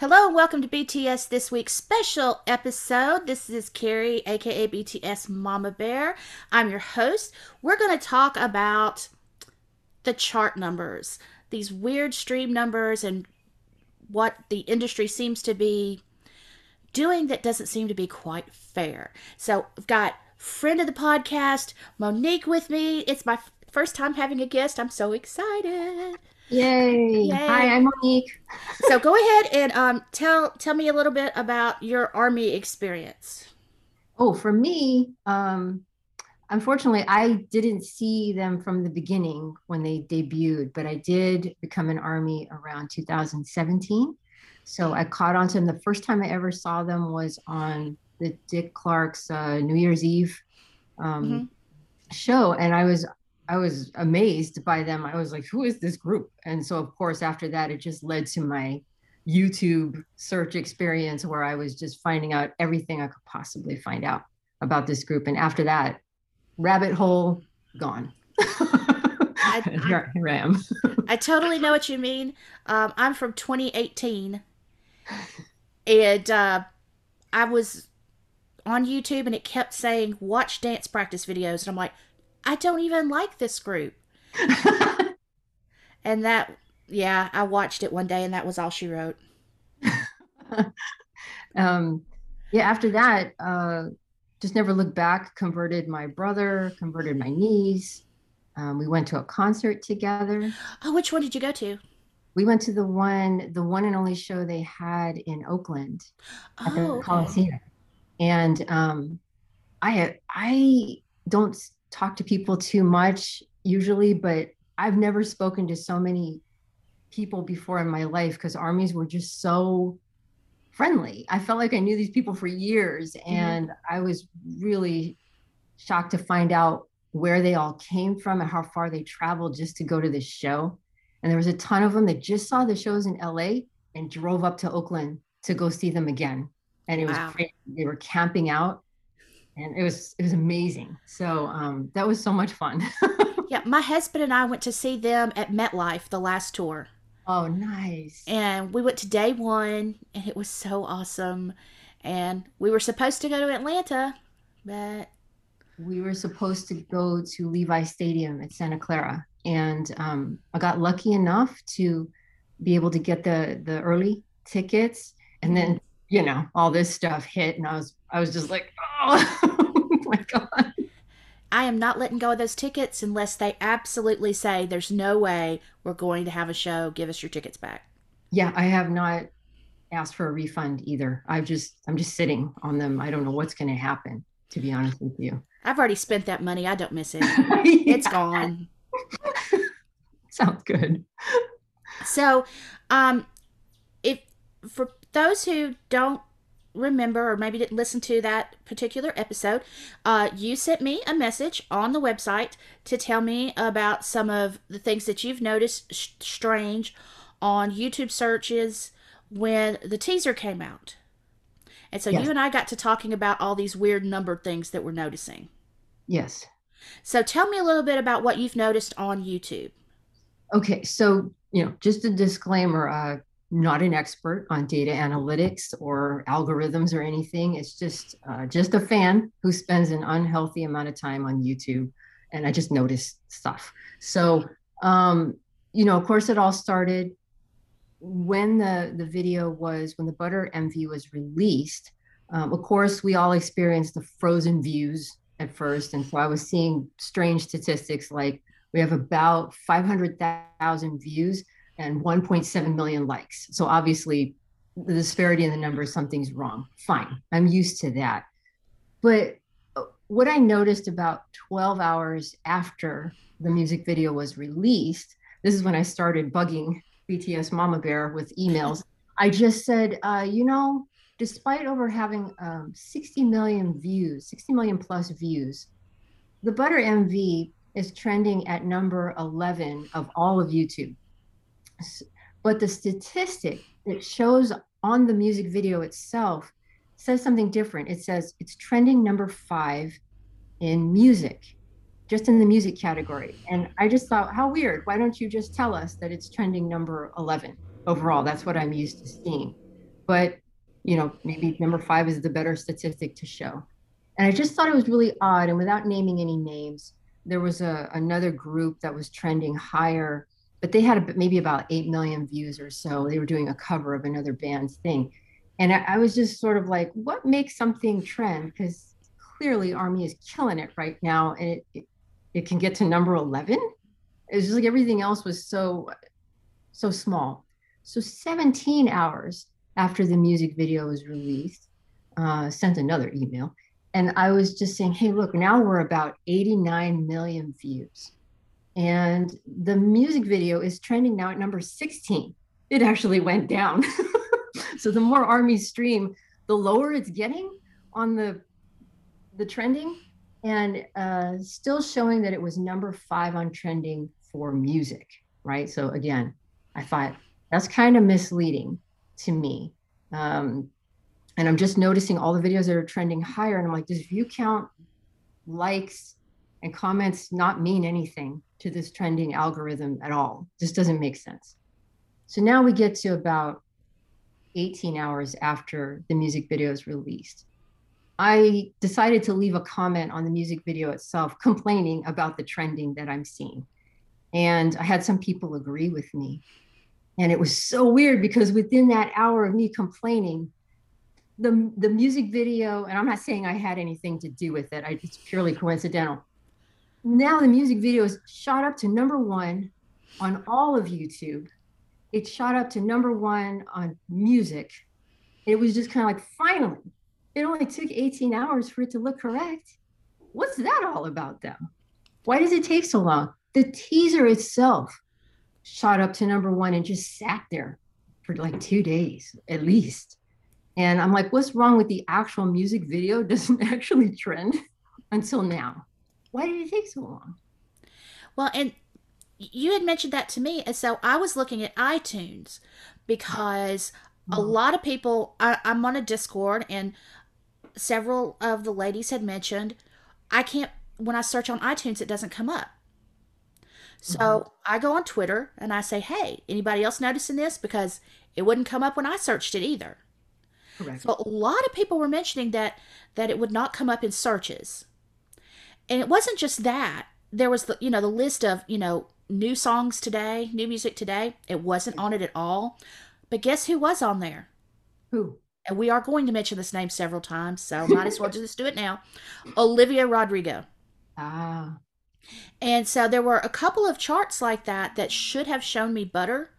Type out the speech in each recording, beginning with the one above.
Hello and welcome to BTS This Week's special episode. This is Carrie, aka BTS Mama Bear. I'm your host. We're going to talk about the chart numbers, these weird stream numbers, and what the industry seems to be doing that doesn't seem to be quite fair. So, I've got friend of the podcast, Monique, with me. It's my first time having a guest. I'm so excited. Yay. Yay. Hi, I'm Monique. so go ahead and um, tell tell me a little bit about your army experience. Oh, for me, um, unfortunately, I didn't see them from the beginning when they debuted, but I did become an army around 2017. So I caught on to them. The first time I ever saw them was on the Dick Clark's uh, New Year's Eve um, mm-hmm. show, and I was I was amazed by them. I was like, who is this group? And so, of course, after that, it just led to my YouTube search experience where I was just finding out everything I could possibly find out about this group. And after that, rabbit hole gone. I, here, I am. I totally know what you mean. Um, I'm from 2018, and uh, I was on YouTube, and it kept saying watch dance practice videos, and I'm like, I don't even like this group. and that, yeah, I watched it one day and that was all she wrote. um, yeah, after that, uh, just never looked back. Converted my brother, converted my niece. Um, we went to a concert together. Oh, which one did you go to? We went to the one, the one and only show they had in Oakland at oh, the Coliseum. Okay. And um, I, I don't talk to people too much usually, but I've never spoken to so many people before in my life because armies were just so friendly. I felt like I knew these people for years mm-hmm. and mm-hmm. I was really shocked to find out where they all came from and how far they traveled just to go to this show. And there was a ton of them that just saw the shows in LA and drove up to Oakland to go see them again. And it was wow. crazy. They were camping out and it was it was amazing. So um, that was so much fun. yeah, my husband and I went to see them at MetLife the last tour. Oh, nice! And we went to day one, and it was so awesome. And we were supposed to go to Atlanta, but we were supposed to go to Levi Stadium at Santa Clara, and um, I got lucky enough to be able to get the the early tickets, and then you know all this stuff hit, and I was I was just like, oh my God. I am not letting go of those tickets unless they absolutely say there's no way we're going to have a show. Give us your tickets back. Yeah, I have not asked for a refund either. I've just I'm just sitting on them. I don't know what's going to happen. To be honest with you, I've already spent that money. I don't miss it. yeah. It's gone. Sounds good. So, um, if for those who don't remember or maybe didn't listen to that particular episode, uh, you sent me a message on the website to tell me about some of the things that you've noticed sh- strange on YouTube searches when the teaser came out. And so yes. you and I got to talking about all these weird numbered things that we're noticing. Yes. So tell me a little bit about what you've noticed on YouTube. Okay, so you know, just a disclaimer. Uh, not an expert on data analytics or algorithms or anything. It's just uh, just a fan who spends an unhealthy amount of time on YouTube, and I just noticed stuff. So, um, you know, of course, it all started when the the video was when the Butter MV was released. Um, of course, we all experienced the frozen views at first, and so I was seeing strange statistics like we have about 500,000 views and 1.7 million likes. So obviously, the disparity in the numbers, something's wrong. Fine, I'm used to that. But uh, what I noticed about 12 hours after the music video was released, this is when I started bugging BTS Mama Bear with emails. I just said, uh, you know, despite over having um, 60 million views, 60 million plus views, the Butter MV is trending at number 11 of all of YouTube. But the statistic that shows on the music video itself says something different. It says it's trending number five in music, just in the music category. And I just thought, how weird. Why don't you just tell us that it's trending number 11 overall? That's what I'm used to seeing. but you know, maybe number five is the better statistic to show. And I just thought it was really odd. And without naming any names, there was a, another group that was trending higher, but they had maybe about 8 million views or so. They were doing a cover of another band's thing. And I, I was just sort of like, what makes something trend? Because clearly Army is killing it right now. And it, it, it can get to number 11. It's just like everything else was so, so small. So 17 hours after the music video was released, uh, sent another email. And I was just saying, hey, look, now we're about 89 million views. And the music video is trending now at number 16. It actually went down. so the more armies stream, the lower it's getting on the the trending and uh, still showing that it was number five on trending for music, right? So again, I thought that's kind of misleading to me. Um, and I'm just noticing all the videos that are trending higher. And I'm like, does view count, likes, and comments not mean anything to this trending algorithm at all? This doesn't make sense. So now we get to about 18 hours after the music video is released. I decided to leave a comment on the music video itself, complaining about the trending that I'm seeing. And I had some people agree with me. And it was so weird because within that hour of me complaining, the, the music video, and I'm not saying I had anything to do with it, I, it's purely coincidental. Now the music video is shot up to number one on all of YouTube. It shot up to number one on music. It was just kind of like, finally, it only took 18 hours for it to look correct. What's that all about, though? Why does it take so long? The teaser itself shot up to number one and just sat there for like two days at least. And I'm like, what's wrong with the actual music video? Doesn't actually trend until now. Why did it take so long? Well, and you had mentioned that to me. And so I was looking at iTunes because a mm-hmm. lot of people, I, I'm on a Discord, and several of the ladies had mentioned, I can't, when I search on iTunes, it doesn't come up. So mm-hmm. I go on Twitter and I say, hey, anybody else noticing this? Because it wouldn't come up when I searched it either. Correct. So a lot of people were mentioning that that it would not come up in searches. And it wasn't just that. There was the you know the list of, you know, new songs today, new music today. It wasn't on it at all. But guess who was on there? Who? And we are going to mention this name several times, so might as well just do it now. Olivia Rodrigo. Ah. And so there were a couple of charts like that that should have shown me butter,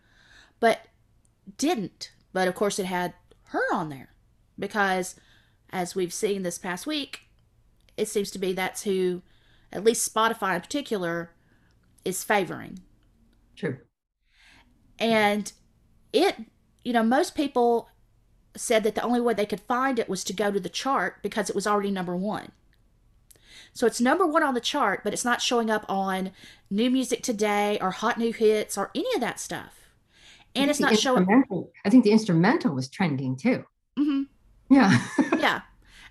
but didn't. But of course, it had her on there because, as we've seen this past week, it seems to be that's who, at least Spotify in particular, is favoring. True. And it, you know, most people said that the only way they could find it was to go to the chart because it was already number one. So it's number one on the chart, but it's not showing up on New Music Today or Hot New Hits or any of that stuff. And it's not showing. I think the instrumental was trending too. Mm-hmm. Yeah. yeah.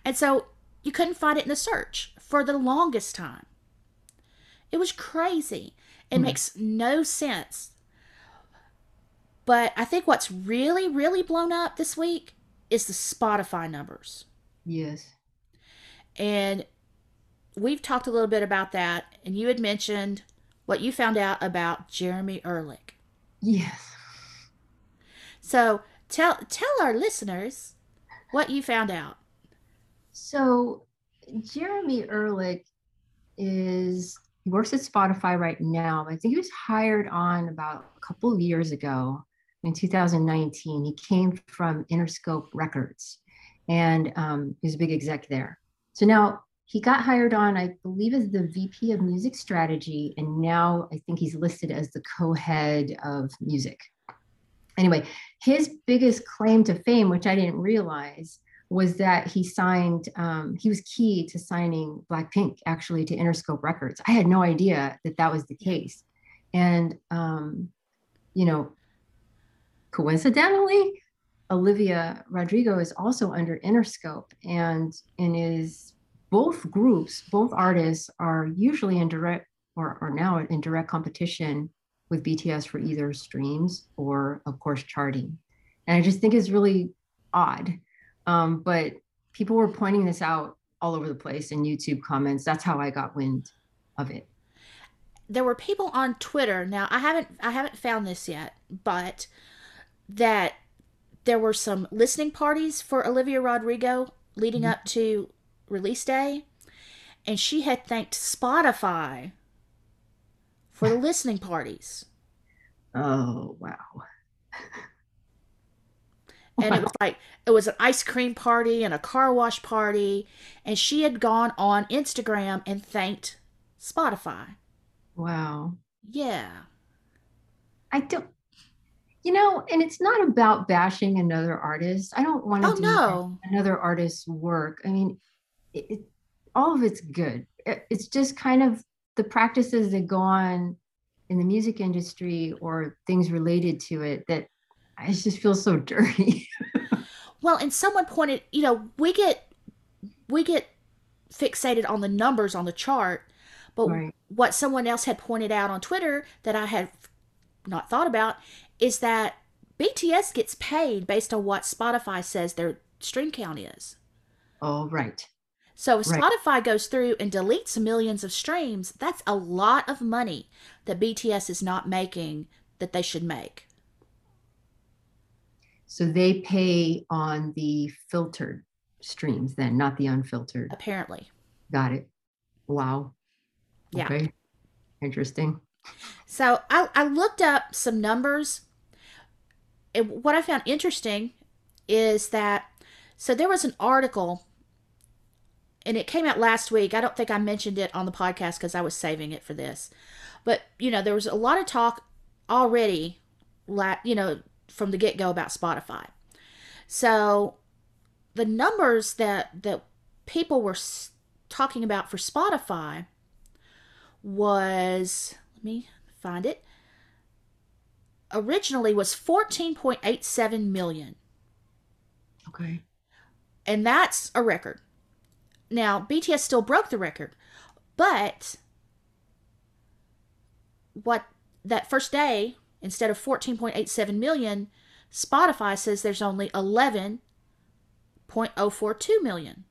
And so you couldn't find it in the search for the longest time. It was crazy. It mm makes no sense. But I think what's really, really blown up this week is the Spotify numbers. Yes. And we've talked a little bit about that, and you had mentioned what you found out about Jeremy Ehrlich. Yes. So tell tell our listeners what you found out. So Jeremy Ehrlich is he works at Spotify right now. I think he was hired on about a couple of years ago in 2019. He came from Interscope Records and um, he's a big exec there. So now he got hired on, I believe, as the VP of music strategy, and now I think he's listed as the co-head of music. Anyway, his biggest claim to fame, which I didn't realize, was that he signed. Um, he was key to signing Blackpink actually to Interscope Records. I had no idea that that was the case, and um, you know, coincidentally, Olivia Rodrigo is also under Interscope and and is both groups, both artists are usually in direct or are now in direct competition with BTS for either streams or, of course, charting. And I just think it's really odd. Um, but people were pointing this out all over the place in YouTube comments. That's how I got wind of it. There were people on Twitter. Now I haven't I haven't found this yet, but that there were some listening parties for Olivia Rodrigo leading mm-hmm. up to release day, and she had thanked Spotify for the listening parties. Oh wow. and it was like it was an ice cream party and a car wash party. And she had gone on instagram and thanked spotify. Wow. Yeah. I don't you know and it's not about bashing another artist. I don't want to oh, do no. another artist's work. I mean it, it, all of it's good. It, it's just kind of the practices that go on in the music industry or things related to it that I just feel so dirty. well, and someone pointed, you know, we get we get fixated on the numbers on the chart, but right. what someone else had pointed out on Twitter that I had not thought about is that BTS gets paid based on what Spotify says their stream count is. Oh, right. So if right. Spotify goes through and deletes millions of streams, that's a lot of money that BTS is not making that they should make. So they pay on the filtered streams then, not the unfiltered. Apparently. Got it. Wow. Yeah. Okay. Interesting. So I, I looked up some numbers. And what I found interesting is that so there was an article and it came out last week. I don't think I mentioned it on the podcast because I was saving it for this. But, you know, there was a lot of talk already, you know, from the get go about Spotify. So the numbers that that people were talking about for Spotify was let me find it originally was 14.87 million. Okay. And that's a record. Now, BTS still broke the record, but what that first day Instead of 14.87 million, Spotify says there's only 11.042 million,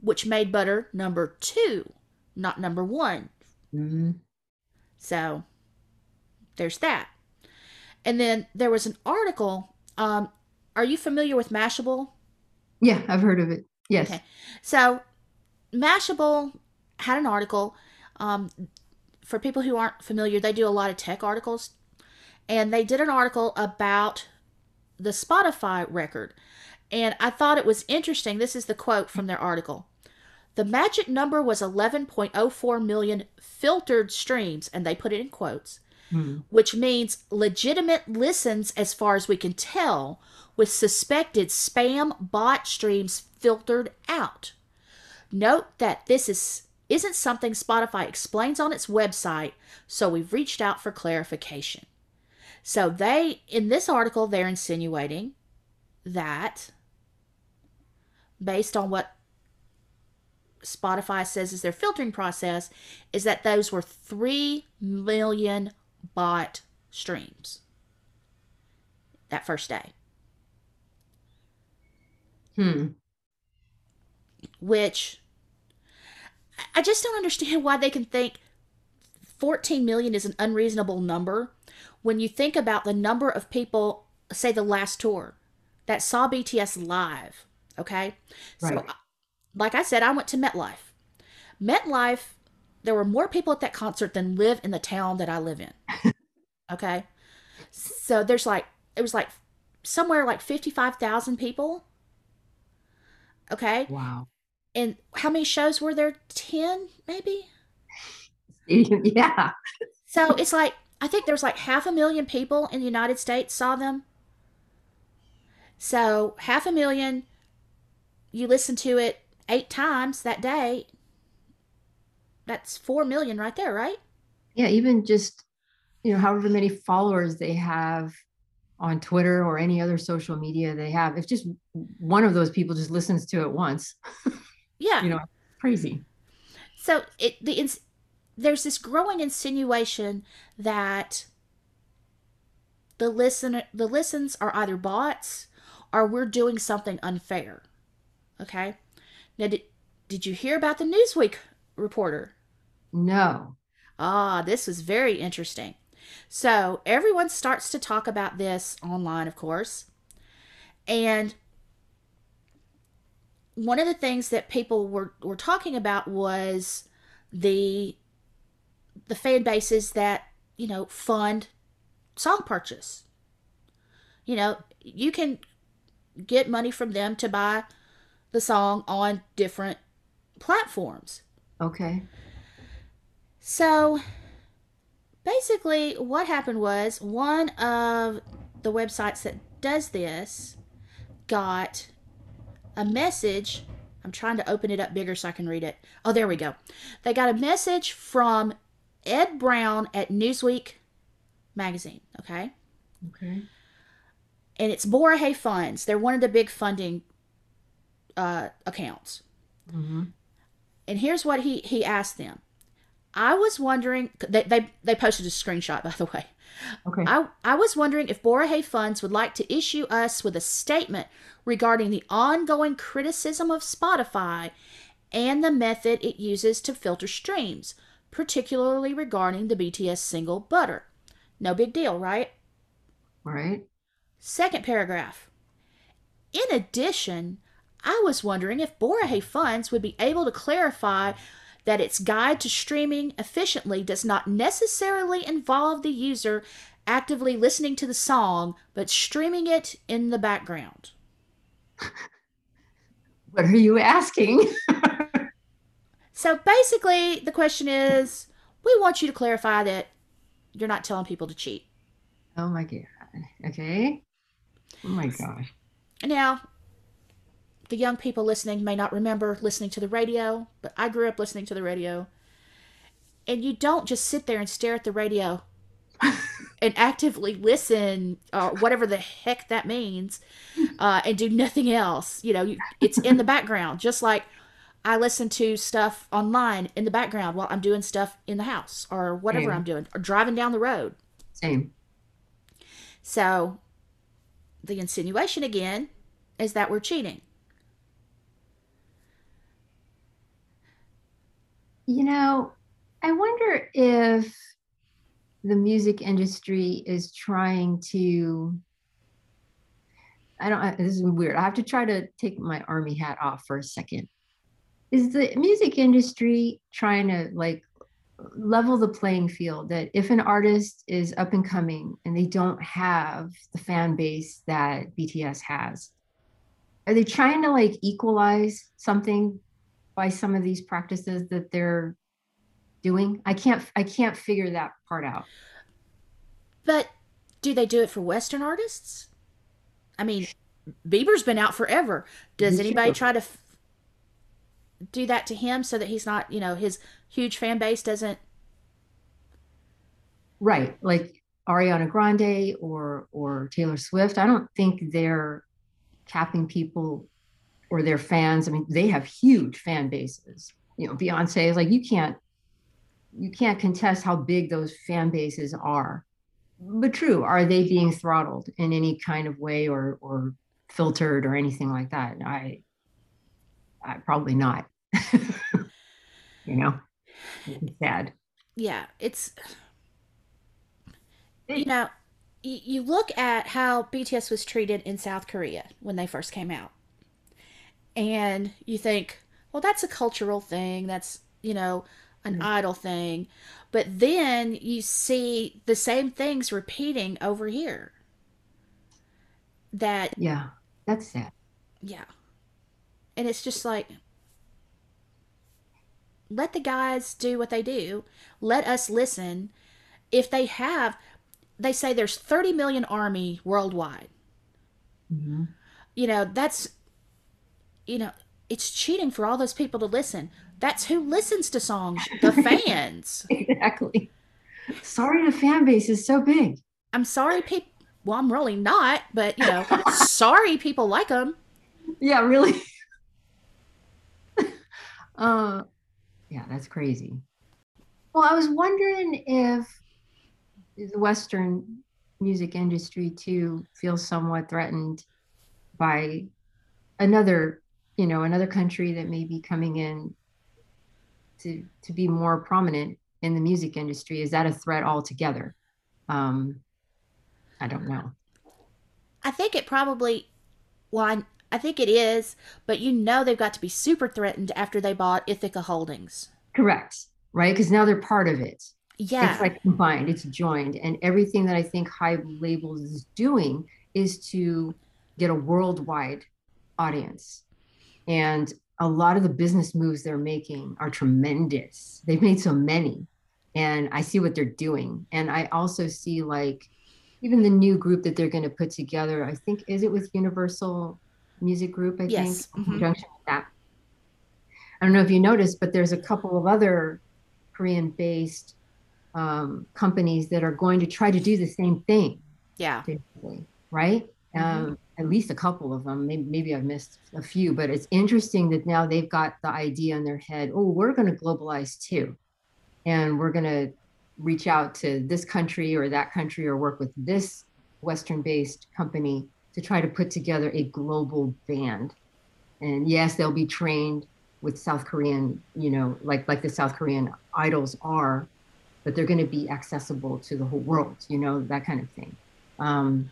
which made Butter number two, not number one. Mm-hmm. So there's that. And then there was an article. Um, are you familiar with Mashable? Yeah, I've heard of it. Yes. Okay. So Mashable had an article. Um, for people who aren't familiar, they do a lot of tech articles and they did an article about the Spotify record. And I thought it was interesting. This is the quote from their article. The magic number was 11.04 million filtered streams, and they put it in quotes, hmm. which means legitimate listens as far as we can tell, with suspected spam bot streams filtered out. Note that this is isn't something Spotify explains on its website, so we've reached out for clarification. So they, in this article, they're insinuating that based on what Spotify says is their filtering process, is that those were 3 million bot streams that first day. Hmm. Which I just don't understand why they can think 14 million is an unreasonable number when you think about the number of people, say the last tour, that saw BTS live, okay? Right. So, like I said, I went to MetLife. MetLife, there were more people at that concert than live in the town that I live in. okay? So there's like, it was like somewhere like 55,000 people. Okay? Wow. And how many shows were there? 10, maybe? yeah. So it's like I think there's like half a million people in the United States saw them. So half a million, you listen to it eight times that day. That's four million right there, right? Yeah, even just you know, however many followers they have on Twitter or any other social media they have, if just one of those people just listens to it once, yeah, you know, crazy. So it the there's this growing insinuation that the listen the listens are either bots or we're doing something unfair. Okay? Now, did, did you hear about the Newsweek reporter? No. Ah, this was very interesting. So, everyone starts to talk about this online, of course. And one of the things that people were, were talking about was the the fan bases that you know fund song purchase. You know you can get money from them to buy the song on different platforms. Okay. so basically what happened was one of the websites that does this got a message. I'm trying to open it up bigger so i can read it. Oh there we go. They got a message from ed brown at newsweek magazine okay Okay. and it's Borahay Funds. They're one of the big funding uh, accounts. hmm And here's what he he asked them. I was wondering. They they, they posted a screenshot by the way. Okay. I I was wondering if Borahay Funds would like to issue us with a statement regarding the ongoing criticism of Spotify and the method it uses to filter streams, particularly regarding the BTS single Butter. No big deal, right? All right. Second paragraph. In addition, I was wondering if Borahay Funds would be able to clarify that its guide to streaming efficiently does not necessarily involve the user actively listening to the song, but streaming it in the background. What are you asking? So basically, the question is we want you to clarify that you're not telling people to cheat. oh my god. Okay. Oh my gosh. Now, the young people listening may not remember listening to the radio, but I grew up listening to the radio. And you don't just sit there and stare at the radio and actively listen, or whatever the heck that means, uh, and do nothing else. You know, you, it's in the background, just like I listen to stuff online in the background while I'm doing stuff in the house or whatever Yeah. I'm doing, or driving down the road. Same. So, the insinuation again is that we're cheating. You know, I wonder if the music industry is trying to. I don't, this is weird. I have to try to take my army hat off for a second. Is the music industry trying to like level the playing field that if an artist is up and coming and they don't have the fan base that BTS has, are they trying to like equalize something by some of these practices that they're doing i can't i can't figure that part out But do they do it for Western artists? I mean, Bieber's been out forever. Does anybody try to do that to him so that he's not, you know, his huge fan base doesn't? right like ariana grande or or taylor swift. I don't think they're capping people or their fans. I mean they have huge fan bases. You know beyonce is like you can't you can't contest how big those fan bases are. But true are they being throttled in any kind of way or or filtered or anything like that? I i probably not you know it's sad Yeah, it's. You know, you look at how BTS was treated in South Korea when they first came out. And you think, well, that's a cultural thing. That's, you know, an Mhm. idol thing. But then you see the same things repeating over here. That, yeah that's sad yeah. And it's just like, let the guys do what they do. Let us listen. If they have, they say there's 30 million army worldwide. Mhm. You know, that's, you know, it's cheating for all those people to listen. That's who listens to songs, the fans. exactly sorry the fan base is so big I'm sorry, people. Well, I'm really not, but, you know, sorry people like them. yeah really uh yeah that's crazy well i was wondering if the western music industry too feels somewhat threatened by another, you know, another country that may be coming in to to be more prominent in the music industry? Is that a threat altogether? Um, I don't know. I think it probably, well, I, I think it is, but you know they've got to be super threatened after they bought Ithaca Holdings. Correct. Right. Because now they're part of it. Yeah. It's like combined, it's joined. And everything that I think Hybe Labels is doing is to get a worldwide audience. And a lot of the business moves they're making are tremendous. They've made so many. And I see what they're doing. And I also see like even the new group that they're going to put together. I think, is it with Universal Music Group? I yes. think, mm-hmm. conjunction with that. I don't know if you noticed, but there's a couple of other Korean based um, companies that are going to try to do the same thing. Yeah. Right? Mm-hmm. Um, at least a couple of them. Maybe, maybe I've missed a few, but it's interesting that now they've got the idea in their head oh, we're going to globalize too. And we're going to reach out to this country or that country or work with this Western based company to try to put together a global band. And yes, they'll be trained with South Korean, you know, like like the South Korean idols are, but they're going to be accessible to the whole world, you know, that kind of thing. Um,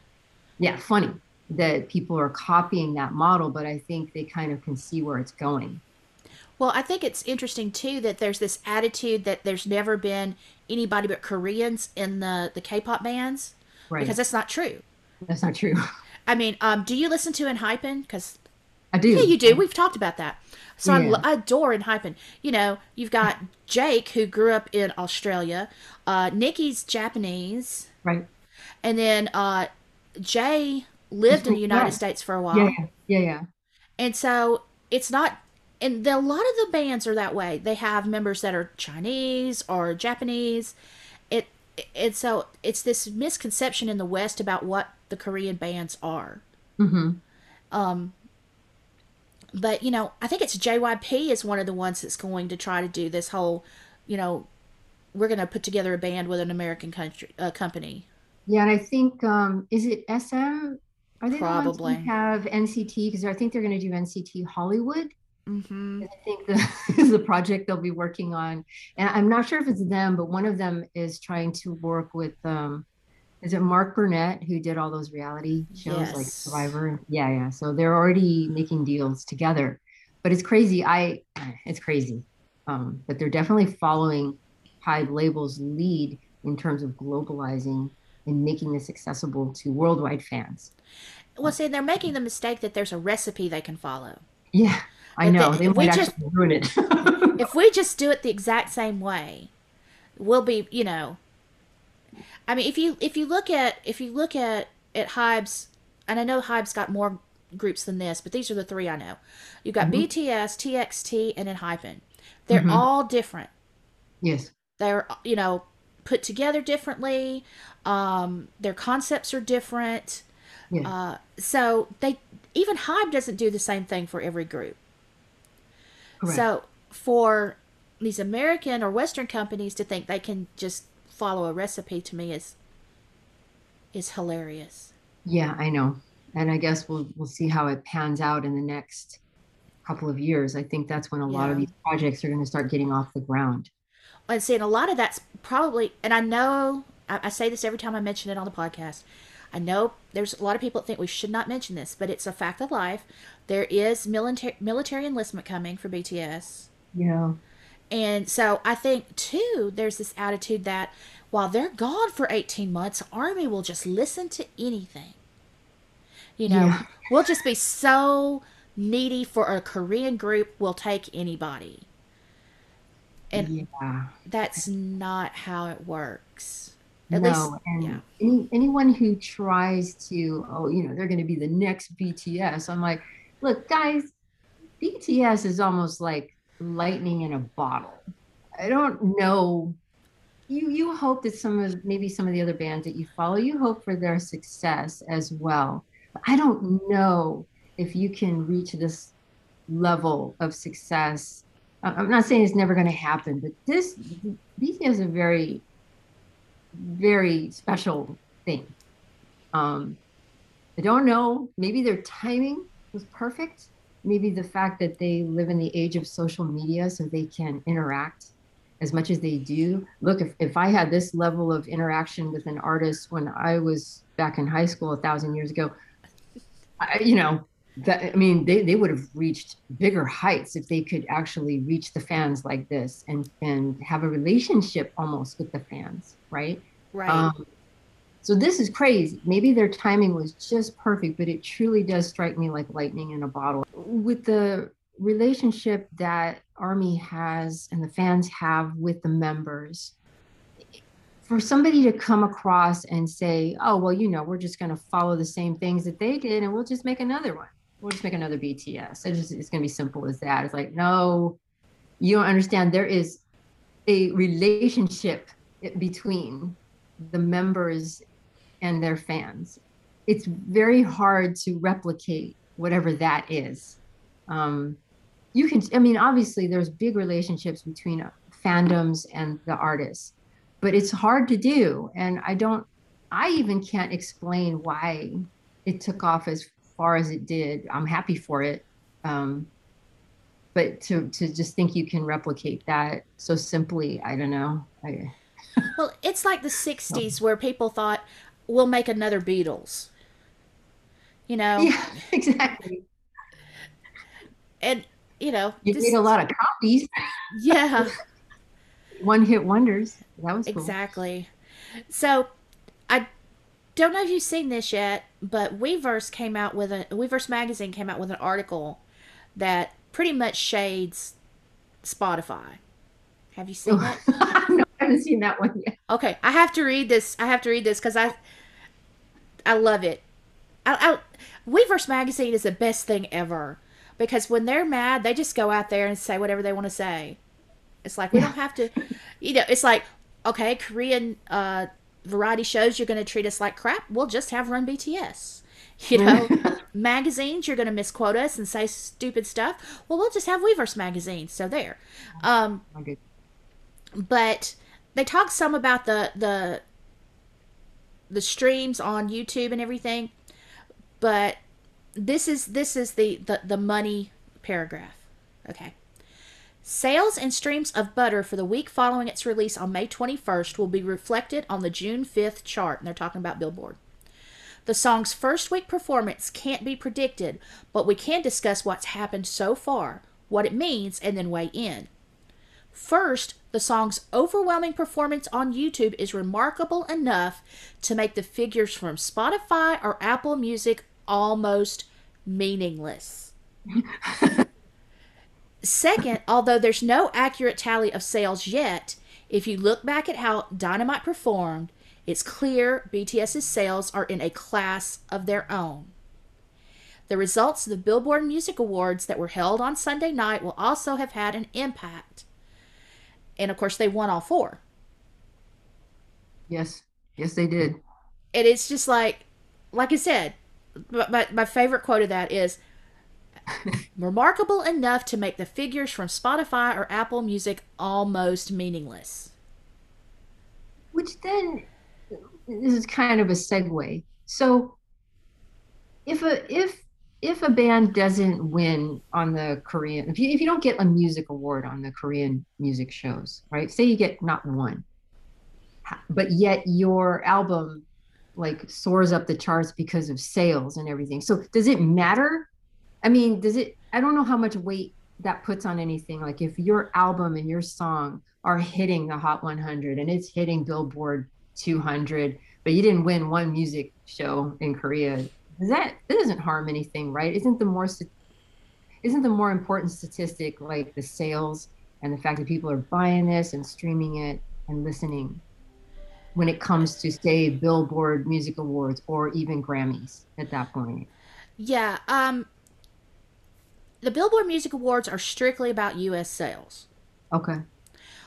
yeah, funny that people are copying that model, but I think they kind of can see where it's going. Well, I think it's interesting too that there's this attitude that there's never been anybody but Koreans in the the K-pop bands, right. because that's not true. That's not true. I mean, um, do you listen to ENHYPEN? Because I do. Yeah, you do. We've talked about that. So yeah. I, I adore ENHYPEN. You know, you've got Jake who grew up in Australia. Uh, Ni-ki's Japanese. Right. And then uh, Jay lived in the United yeah. States for a while. Yeah, yeah, yeah. And so it's not and the, a lot of the bands are that way. They have members that are Chinese or Japanese. And so it's this misconception in the West about what the Korean bands are. Mm-hmm. Um, but you know, I think it's JYP is one of the ones that's going to try to do this whole, you know, we're going to put together a band with an American country uh, company. Yeah, and I think um, is it SM? Are they Probably the have NCT? Because I think they're going to do NCT Hollywood. Mm-hmm. I think the, is the project they'll be working on, and I'm not sure if it's them, but one of them is trying to work with. Um, is it Mark Burnett who did all those reality shows yes. like Survivor? Yeah, yeah. So they're already making deals together, but it's crazy. I, it's crazy, um, but they're definitely following Hybe Label's lead in terms of globalizing and making this accessible to worldwide fans. Well, see, they're making the mistake that there's a recipe they can follow. Yeah, I know. they might just, ruin it. if we just do it the exact same way, we'll be, you know. I mean, if you if you look at if you look at at Hybe's, and I know Hybe's got more groups than this, but these are the three I know. You've got mm-hmm. BTS, TXT, and ENHYPEN. They're mm-hmm. all different. Yes. They're you know put together differently. Um, their concepts are different. Yeah. Uh, so they even Hybe doesn't do the same thing for every group. Correct. So for these American or Western companies to think they can just follow a recipe to me is is hilarious. Yeah, I know. And I guess we'll we'll see how it pans out in the next couple of years. I think that's when a yeah. lot of these projects are going to start getting off the ground. And seeing a lot of that's probably, and I know I, I say this every time I mention it on the podcast. I know there's a lot of people that think we should not mention this, but it's a fact of life. There is military military enlistment coming for BTS. Yeah. And so I think too, there's this attitude that while they're gone for 18 months, Army will just listen to anything. You know, yeah. we'll just be so needy for a Korean group, we'll take anybody. And yeah. that's not how it works. At no, least, and yeah. any, anyone who tries to, oh, you know, they're going to be the next BTS. I'm like, look, guys, BTS is almost like lightning in a bottle. I don't know. You you hope that some of maybe some of the other bands that you follow, you hope for their success as well. But I don't know if you can reach this level of success. I'm not saying it's never going to happen, but this BTS is a very very special thing. Um, I don't know. Maybe their timing was perfect. Maybe the fact that they live in the age of social media so they can interact as much as they do. Look, if, if I had this level of interaction with an artist when I was back in high school a thousand years ago, I, you know, that I mean, they, they would have reached bigger heights if they could actually reach the fans like this and and have a relationship almost with the fans, right? Right. Um, so this is crazy. Maybe their timing was just perfect, but it truly does strike me like lightning in a bottle. With the relationship that Army has and the fans have with the members, for somebody to come across and say, oh, well, you know, we're just going to follow the same things that they did and we'll just make another one. We'll just make another BTS. It's, just, it's going to be simple as that. It's like, no, you don't understand. There is a relationship between the members and their fans. It's very hard to replicate whatever that is. Um, you can, I mean, obviously, there's big relationships between fandoms and the artists but it's hard to do. And I don't, I even can't explain why it took off as far as it did. I'm happy for it. Um, but to, to just think you can replicate that so simply, I don't know. I, well, it's like the 60s where people thought, we'll make another Beatles. You know? Yeah, exactly. And, you know, you this, need a lot of copies. Yeah. One hit wonders. That was cool. exactly. So, I don't know if you've seen this yet, but Weverse came out with a Weverse magazine came out with an article that pretty much shades Spotify. Have you seen oh. that? haven't seen that one yet. Okay, I have to read this. I have to read this because I I love it. I, I, Weverse magazine is the best thing ever because when they're mad, they just go out there and say whatever they want to say. It's like we yeah. don't have to, you know. It's like okay, Korean uh, variety shows, you're going to treat us like crap. We'll just have run BTS. You know, magazines, you're going to misquote us and say stupid stuff. Well, we'll just have Weverse magazine. So there. Um, okay. But they talk some about the the the streams on YouTube and everything. But this is this is the the, the money paragraph. Okay. Sales and streams of Butter for the week following its release on May 21st will be reflected on the June 5th chart, and they're talking about Billboard. The song's first week performance can't be predicted, but we can discuss what's happened so far, what it means, and then weigh in. First, the song's overwhelming performance on YouTube is remarkable enough to make the figures from Spotify or Apple Music almost meaningless. Second, although there's no accurate tally of sales yet, if you look back at how Dynamite performed, it's clear BTS's sales are in a class of their own. The results of the Billboard Music Awards that were held on Sunday night will also have had an impact. And of course, they won all four. Yes. Yes, they did. And it's just like, like I said, my, my favorite quote of that is remarkable enough to make the figures from Spotify or Apple Music almost meaningless. Which then this is kind of a segue. So if a if if a band doesn't win on the Korean if you if you don't get a music award on the Korean music shows, right? Say you get not one. But yet your album like soars up the charts because of sales and everything. So does it matter I mean, does it? I don't know how much weight that puts on anything. Like if your album and your song are hitting the Hot 100 and it's hitting Billboard 200, but you didn't win one music show in Korea, that that doesn't harm anything, right? Isn't the more isn't the more important statistic like the sales and the fact that people are buying this and streaming it and listening when it comes to say Billboard Music Awards or even Grammys at that point? Yeah, um the Billboard Music Awards are strictly about U.S. sales. Okay.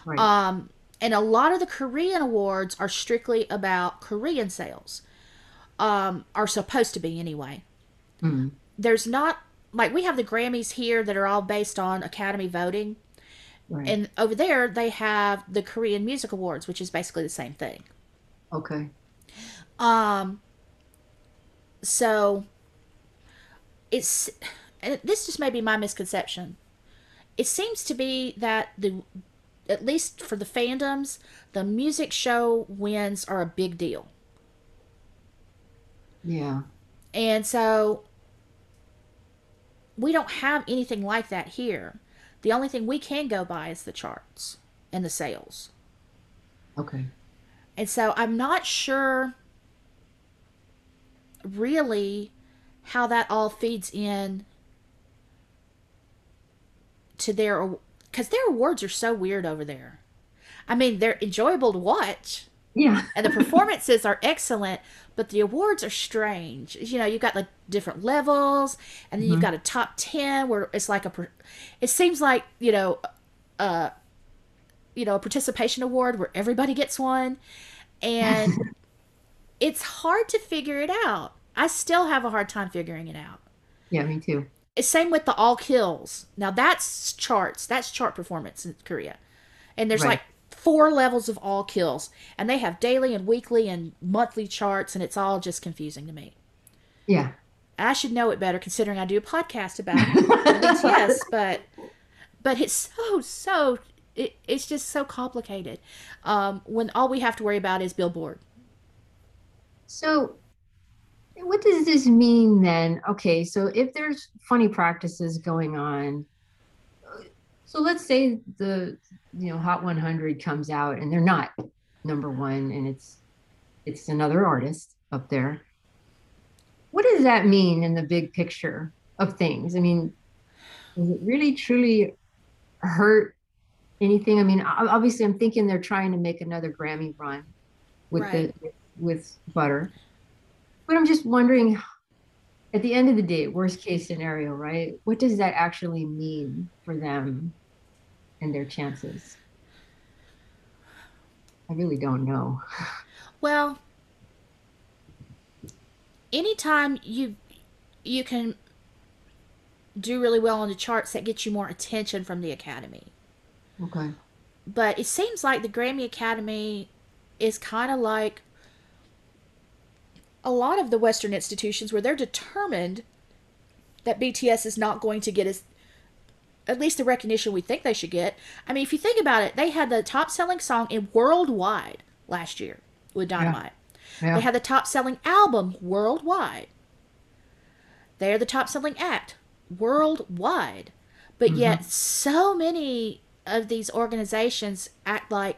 Right. Um, and a lot of the Korean awards are strictly about Korean sales. Um, are supposed to be anyway. Mm. There's not like we have the Grammys here that are all based on Academy voting. Right. And over there they have the Korean Music Awards, which is basically the same thing. Okay. Um so it's and this just may be my misconception. It seems to be that the at least for the fandoms, the music show wins are a big deal. Yeah. And so we don't have anything like that here. The only thing we can go by is the charts and the sales. Okay. And so I'm not sure really how that all feeds in to their because their awards are so weird over there. I mean, they're enjoyable to watch. Yeah. and the performances are excellent, but the awards are strange. You know, you've got like different levels, and then mm-hmm. you've got a top 10 where it's like a, it seems like, you know, uh, you know, a participation award where everybody gets one. And it's hard to figure it out. I still have a hard time figuring it out. Yeah, me too. It's same with the all kills. Now that's charts. That's chart performance in Korea. And there's right. like four levels of all kills. And they have daily and weekly and monthly charts and it's all just confusing to me. Yeah. I should know it better considering I do a podcast about it. yes, but but it's so so it, it's just so complicated. Um, when all we have to worry about is Billboard. So what does this mean then? Okay, so if there's funny practices going on, so let's say the you know Hot 100 comes out and they're not number one, and it's it's another artist up there. What does that mean in the big picture of things? I mean, does it really truly hurt anything? I mean, obviously, I'm thinking they're trying to make another Grammy run with right. the with Butter but I'm just wondering at the end of the day, worst case scenario, right? What does that actually mean for them and their chances? I really don't know. Well, anytime you you can do really well on the charts, that gets you more attention from the Academy. Okay. But it seems like the Grammy Academy is kind of like a lot of the Western institutions where they're determined that BTS is not going to get as at least the recognition we think they should get. I mean, if you think about it, they had the top selling song in worldwide last year with Dynamite. Yeah. Yeah. They had the top selling album worldwide. They're the top selling act worldwide. But mm-hmm. yet, so many of these organizations act like,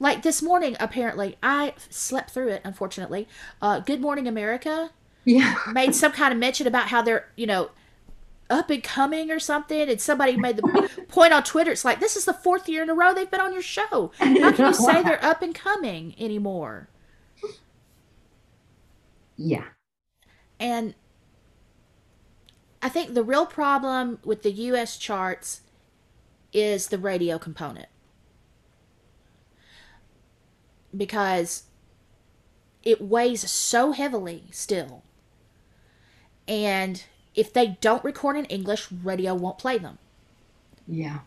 like this morning, apparently, I slept through it, unfortunately. Uh, Good Morning America yeah. made some kind of mention about how they're, you know, up and coming or something. And somebody made the point on Twitter. It's like, this is the fourth year in a row they've been on your show. How can you say they're up and coming anymore? Yeah. And I think the real problem with the US charts is the radio component because it weighs so heavily still. And if they don't record in English, radio won't play them. Yeah.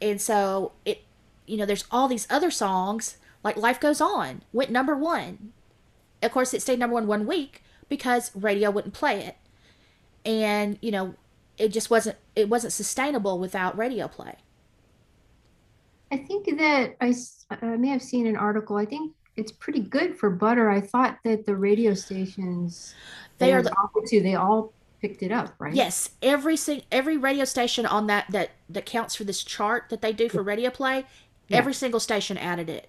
And so it you know, there's all these other songs like Life Goes On went number 1. Of course, it stayed number 1 one week because radio wouldn't play it. And, you know, it just wasn't it wasn't sustainable without radio play. I think that I, I may have seen an article. I think it's pretty good for butter. I thought that the radio stations they are the to they all picked it up, right? Yes, every every radio station on that that that counts for this chart that they do for radio play, yeah. every single station added it.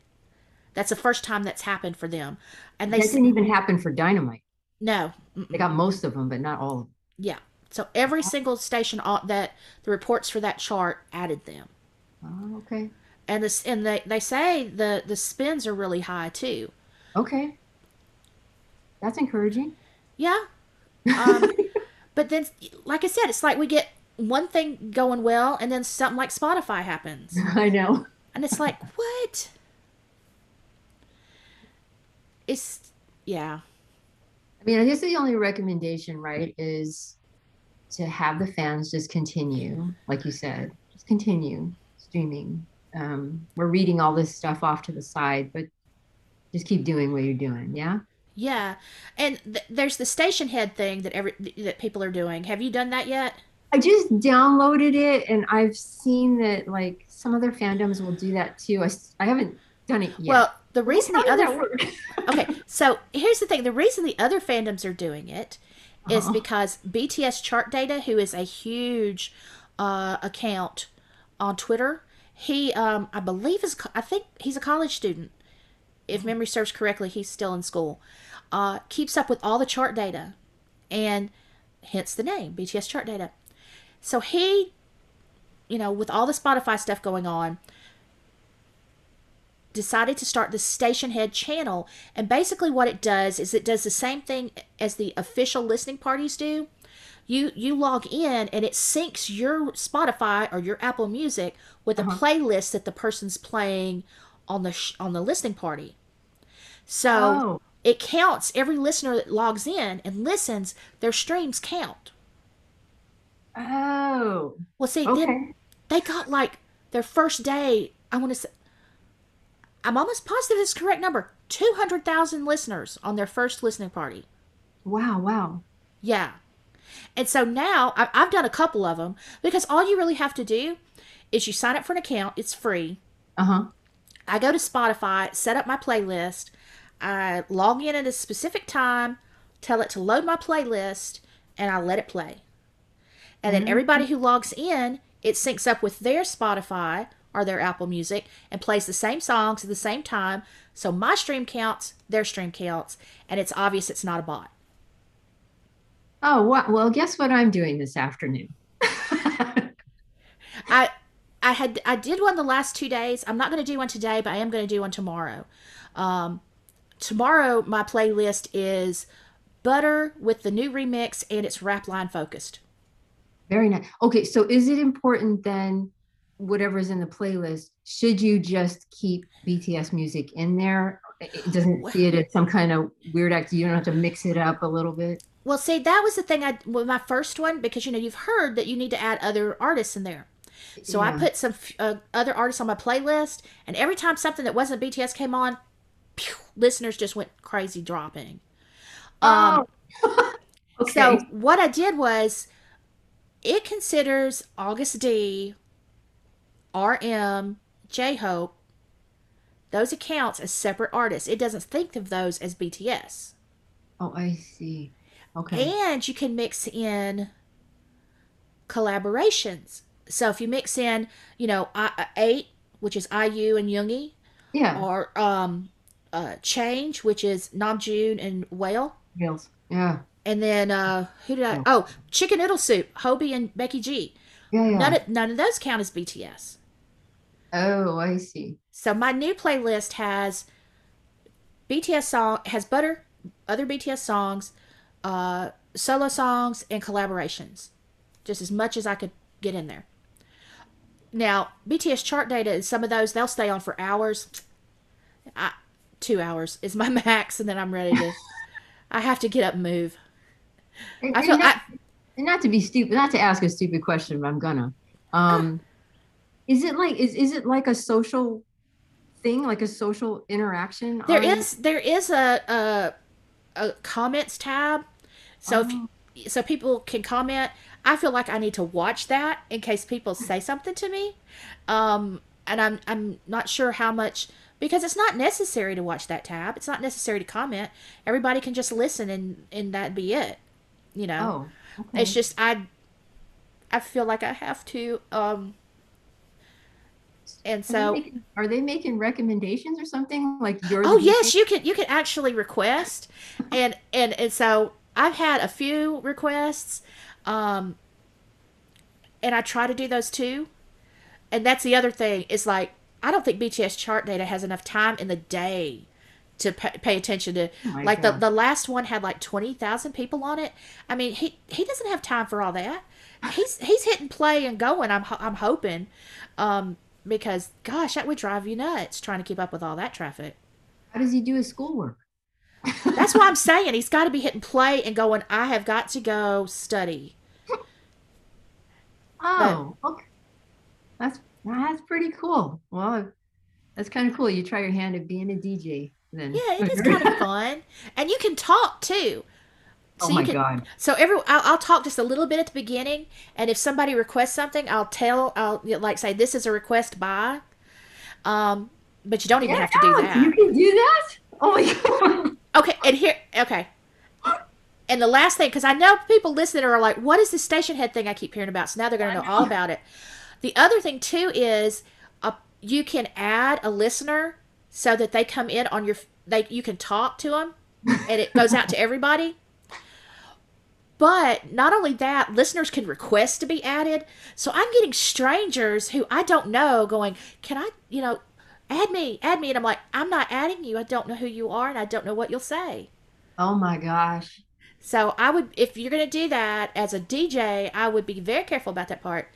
That's the first time that's happened for them, and they that didn't even happen for Dynamite. No, they got most of them, but not all of them. Yeah, so every single station that the reports for that chart added them. Oh, okay and this and they they say the the spins are really high too. Okay, that's encouraging. Yeah, um, but then, like I said, it's like we get one thing going well, and then something like Spotify happens. I know, and it's like what? It's yeah. I mean, I guess the only recommendation, right, is to have the fans just continue, like you said, just continue streaming um, we're reading all this stuff off to the side, but just keep doing what you're doing. Yeah. Yeah, and th- there's the Stationhead thing that every that people are doing. Have you done that yet? I just downloaded it and I've seen that like some other fandoms will do that too. I, I haven't done it yet. Well, the reason the other okay, so here's the thing: the reason the other fandoms are doing it is Uh-huh. because BTS Chart Data, who is a huge uh, account on Twitter, he um, I believe is I think he's a college student. If memory serves correctly, he's still in school. Uh, keeps up with all the chart data, and hence the name BTS Chart Data. So he, you know, with all the Spotify stuff going on, decided to start the Stationhead channel. And basically, what it does is it does the same thing as the official listening parties do. You you log in and it syncs your Spotify or your Apple Music with a Uh-huh. playlist that the person's playing on the sh- on the listening party. So Oh. it counts every listener that logs in and listens. Their streams count. Oh. Well, see, then they got like their first day. I want to say, I'm almost positive this correct number. Two hundred thousand listeners on their first listening party. Wow, wow. Yeah, and so now I've done a couple of them because all you really have to do is you sign up for an account. It's free. Uh-huh. I go to Spotify, set up my playlist. I log in at a specific time, tell it to load my playlist, and I let it play. And then everybody who logs in, it syncs up with their Spotify or their Apple Music and plays the same songs at the same time. So my stream counts, their stream counts, and it's obvious it's not a bot. Oh. Well, guess what I'm doing this afternoon? I I had I did one the last two days. I'm not going to do one today, but I am going to do one tomorrow. Um, tomorrow my playlist is Butter with the new remix, and it's rap line focused. Very nice. Okay, so is it important then, whatever's in the playlist, should you just keep BTS music in there? It doesn't see it as some kind of weird act. You don't have to mix it up a little bit. Well, see, that was the thing I with my first one because you know you've heard that you need to add other artists in there. So I put some uh, other artists on my playlist, and every time something that wasn't BTS came on, pew, listeners just went crazy dropping. Um, Oh, okay. So what I did was, it considers August D, RM, J Hope, those accounts as separate artists. It doesn't think of those as BTS. oh, I see. Okay. And you can mix in collaborations. So if you mix in, you know, I, eight, which is IU and Yoongi, Yeah. or um, uh, Change, which is Namjoon and Wale, Reels. Yeah. and then uh, who did I? Yeah. Oh, Chicken Noodle Soup, Hobi and Becky G. Yeah. Yeah. None of none of those count as BTS. oh, I see. So my new playlist has BTS song has butter, other BTS songs, uh, solo songs, and collaborations, just as much as I could get in there. Now BTS chart data is some of those they'll stay on for hours. I, two hours is my max, and then I'm ready to. I have to get up and move. And, I and feel not, I, and not to be stupid, not to ask a stupid question, but I'm gonna. Um, is it like is is it like a social thing, like a social interaction? There on- is there is a a, a comments tab, so Oh. if, so people can comment. I feel like I need to watch that in case people say something to me, um, and I'm I'm not sure how much because it's not necessary to watch that tab. It's not necessary to comment. Everybody can just listen and and that be it. You know, Oh, okay. it's just I I feel like I have to. Um, and Are they so making- are they making recommendations or something like yours? Oh yes, you can you can actually request, and and and so I've had a few requests, um, and I try to do those too, and that's the other thing is like I don't think BTS chart data has enough time in the day to pay, pay attention to Oh like the God. the last one had like twenty thousand people on it. I mean he he doesn't have time for all that. He's he's hitting play and going. I'm I'm hoping, um, because gosh that would drive you nuts trying to keep up with all that traffic. How does he do his schoolwork? That's why I'm saying he's got to be hitting play and going. I have got to go study. Oh, okay. That's that's pretty cool. Well, that's kind of cool. You try your hand at being a DJ. then Yeah, it is kind of fun, and you can talk too. oh So my you can. god. So every I'll, I'll talk just a little bit at the beginning, and if somebody requests something, I'll tell. I'll like say this is a request by. Um, but you don't even Yeah, have to do that. you can do that? Oh my god. Okay, and here, okay. And the last thing, because I know people listening are like, "What is this Stationhead thing I keep hearing about?" So now they're going to know all about it. The other thing too is, uh, you can add a listener so that they come in on your. They you can talk to them, and it goes out to everybody. But not only that, listeners can request to be added. So I'm getting strangers who I don't know going, "Can I, you know, add me, add me?" And I'm like, "I'm not adding you. I don't know who you are, and I don't know what you'll say." Oh my gosh. So I would, if you're going to do that as a DJ, I would be very careful about that part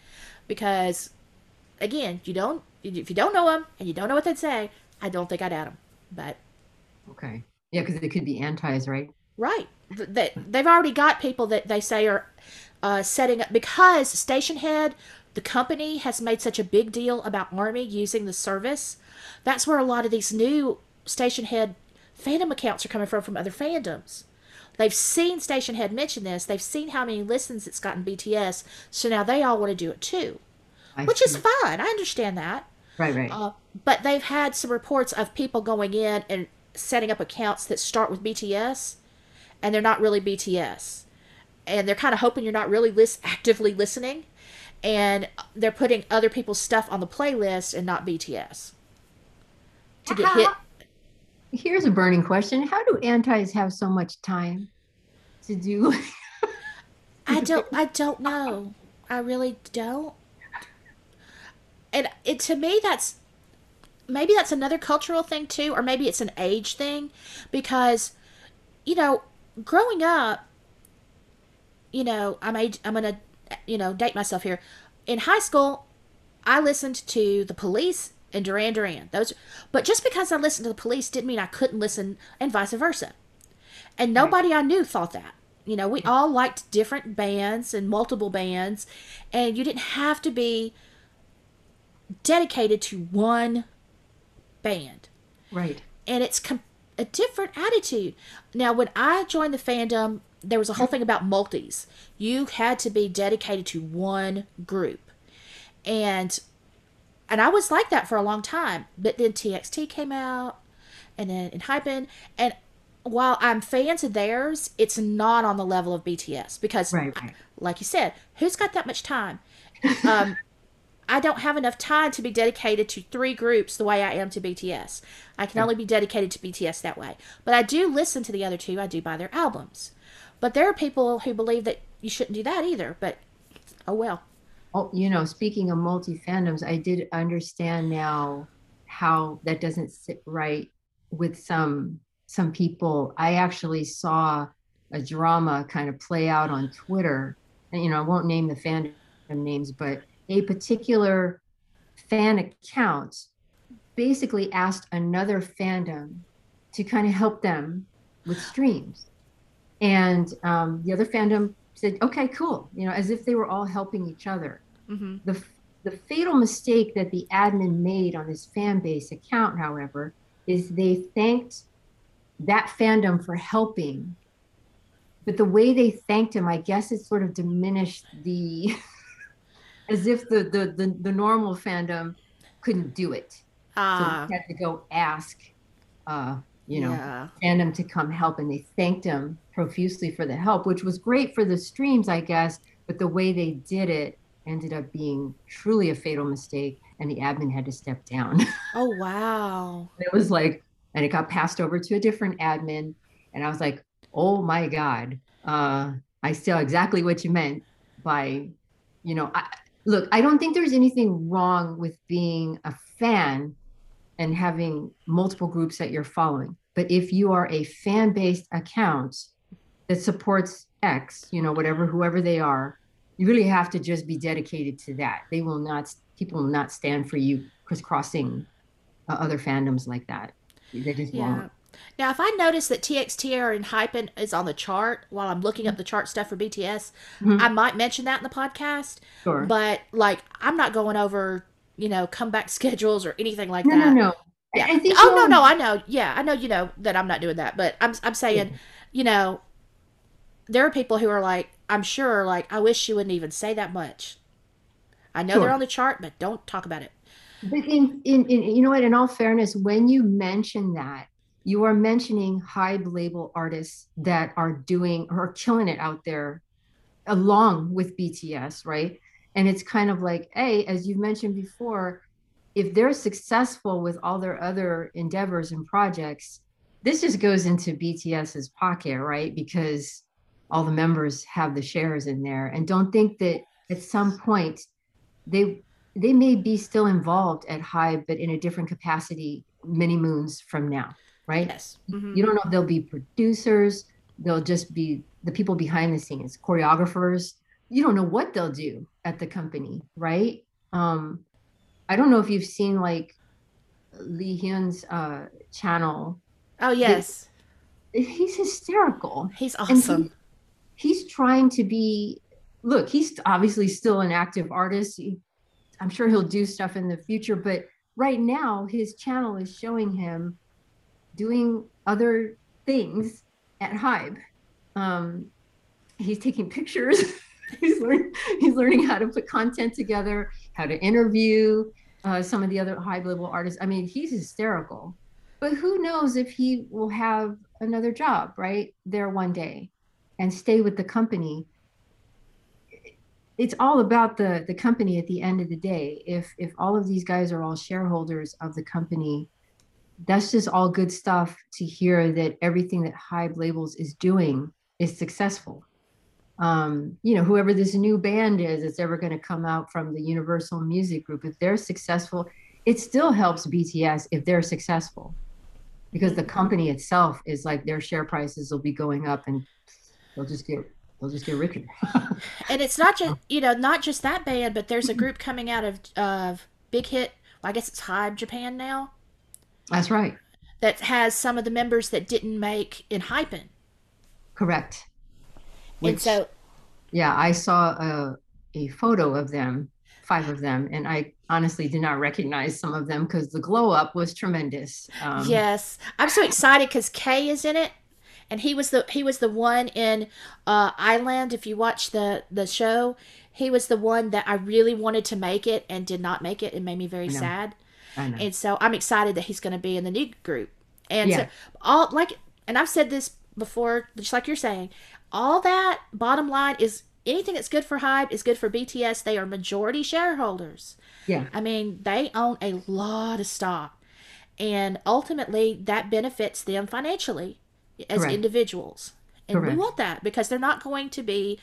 because, again, you don't if you don't know them and you don't know what they'd say, I don't think I'd add them. But Okay. Yeah, because it could be antis, right? right, Th- that they've already got people that they say are uh, setting up because Stationhead, the company has made such a big deal about Army using the service. That's where a lot of these new Stationhead fandom accounts are coming from from other fandoms. They've seen Stationhead mention this. They've seen how many listens it's gotten BTS, so now they all want to do it too, I which is fine. I understand that. right, right. Uh, but they've had some reports of people going in and setting up accounts that start with BTS, and they're not really BTS, and they're kind of hoping you're not really lis- actively listening, and they're putting other people's stuff on the playlist and not BTS to get hit. Here's a burning question. How do antis have so much time to do? I don't. I don't know. I really don't. And it to me that's maybe that's another cultural thing too, or maybe it's an age thing, because you know, growing up, you know, I'm age, I'm gonna you know date myself here. In high school, I listened to the Police and Duran Duran. Those, but just because I listened to the Police didn't mean I couldn't listen, and vice versa. And nobody I knew thought that. You know, we all liked different bands and multiple bands, and you didn't have to be dedicated to one band. right. And it's com- a different attitude. Now, when I joined the fandom, there was a whole thing about multis. You had to be dedicated to one group. And and I was like that for a long time. But then TXT came out and then ENHYPEN and while I'm fans of theirs, it's not on the level of BTS because Right, right. like you said, who's got that much time? Um, I don't have enough time to be dedicated to three groups the way I am to BTS. I can only be dedicated to BTS that way. But I do listen to the other two. I do buy their albums. But there are people who believe that you shouldn't do that either. But oh well. Oh, you know, speaking of multi fandoms, I did understand now how that doesn't sit right with some some people. I actually saw a drama kind of play out on Twitter, and you know, I won't name the fandom names, but a particular fan account basically asked another fandom to kind of help them with streams. And um, the other fandom said, okay, cool, you know, as if they were all helping each other. Mm-hmm. The, the fatal mistake that the admin made on this fan base account, however, is they thanked that fandom for helping. But the way they thanked him, I guess it sort of diminished the, as if the, the, the, the normal fandom couldn't do it. So Ah, had to go ask, uh, you know, yeah. fandom to come help, and they thanked him profusely for the help, which was great for the streams, I guess. But the way they did it ended up being truly a fatal mistake, and the admin had to step down. Oh wow. it was like, and it got passed over to a different admin, and I was like, oh my god, uh, I saw exactly what you meant by, you know, I, look, I don't think there's anything wrong with being a fan and having multiple groups that you're following. But if you are a fan based account that supports X, you know, whatever, whoever they are, you really have to just be dedicated to that. They will not, people will not stand for you crisscrossing uh, other fandoms like that. They just Yeah. won't. Now, if I notice that TXT or ENHYPEN is on the chart while I'm looking up the chart stuff for BTS, Mhm. I might mention that in the podcast. Sure. But like, I'm not going over, you know, comeback schedules or anything like no, that. no, no. Yeah. I think oh no, no, I know. Yeah, I know. You know that I'm not doing that, but I'm I'm saying, Yeah. you know, there are people who are like, I'm sure, like, I wish you wouldn't even say that much. I know Sure. they're on the chart, but don't talk about it. But in, in, in you know what, in all fairness, when you mention that, you are mentioning Hybe Label artists that are doing or killing it out there along with BTS, right? And it's kind of like, hey, as you mentioned before, if they're successful with all their other endeavors and projects, this just goes into BTS's pocket, right? Because all the members have the shares in there. And don't think that at some point they they may be still involved at Hybe, but in a different capacity many moons from now, right? Yes. Mhm. You don't know if they'll be producers, they'll just be the people behind the scenes, choreographers. You don't know what they'll do at the company, right? Um, I don't know if you've seen like Lee Hyun's uh, channel. Oh yes, He's hysterical. he's And he- awesome. He's trying to be look he's obviously still an active artist. He- i'm sure he'll do stuff in the future but right now his channel is showing him doing other things at Hybe. Um, he's taking pictures. He's learning he's learning how to put content together how to interview uh, some of the other high level artists. I mean he's hysterical. But who knows if he will have another job right there one day and stay with the company it's all about the the company at the end of the day if if all of these guys are all shareholders of the company that's just all good stuff to hear that everything that Hybe Labels is doing is successful. Um, you know, whoever this new band is that's ever going to come out from the Universal Music Group, if they're successful, it still helps BTS if they're successful because the company itself is like their share prices will be going up and they'll just get they'll just get richer. And it's not just you know not just that band, but there's a group coming out of of Big Hit. Well, I guess it's Hybe Japan now That's right. that has some of the members that didn't make ENHYPEN. Correct. And so yeah, I saw a, a photo of them, five of them, and I honestly did not recognize some of them because the glow up was tremendous. Um, yes, I'm so excited because Kay is in it, and he was the he was the one in uh, I-LAND. If you watch the the show, he was the one that I really wanted to make it and did not make it. It made me very sad. I know. and so I'm excited that he's going to be in the new group. And Yeah. so all like, and I've said this before, just like you're saying, all that bottom line is anything that's good for Hybe is good for BTS. They are majority shareholders. yeah, I mean, they own a lot of stock, and ultimately that benefits them financially as Correct. individuals. And we want that because they're not going to be,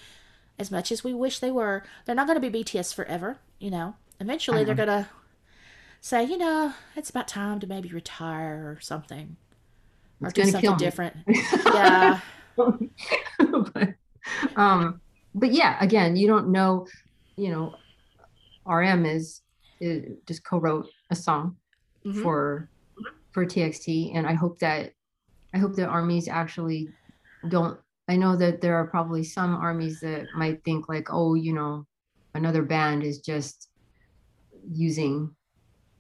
as much as we wish they were, they're not going to be BTS forever. You know, eventually they're going to say, you know, it's about time to maybe retire or something, or It's do something different. yeah, but, um, but yeah, again, you don't know, you know, RM is, is just co-wrote a song Mhm. for for TXT, and I hope that I hope the armies actually don't. I know that there are probably some armies that might think like, oh, you know, another band is just using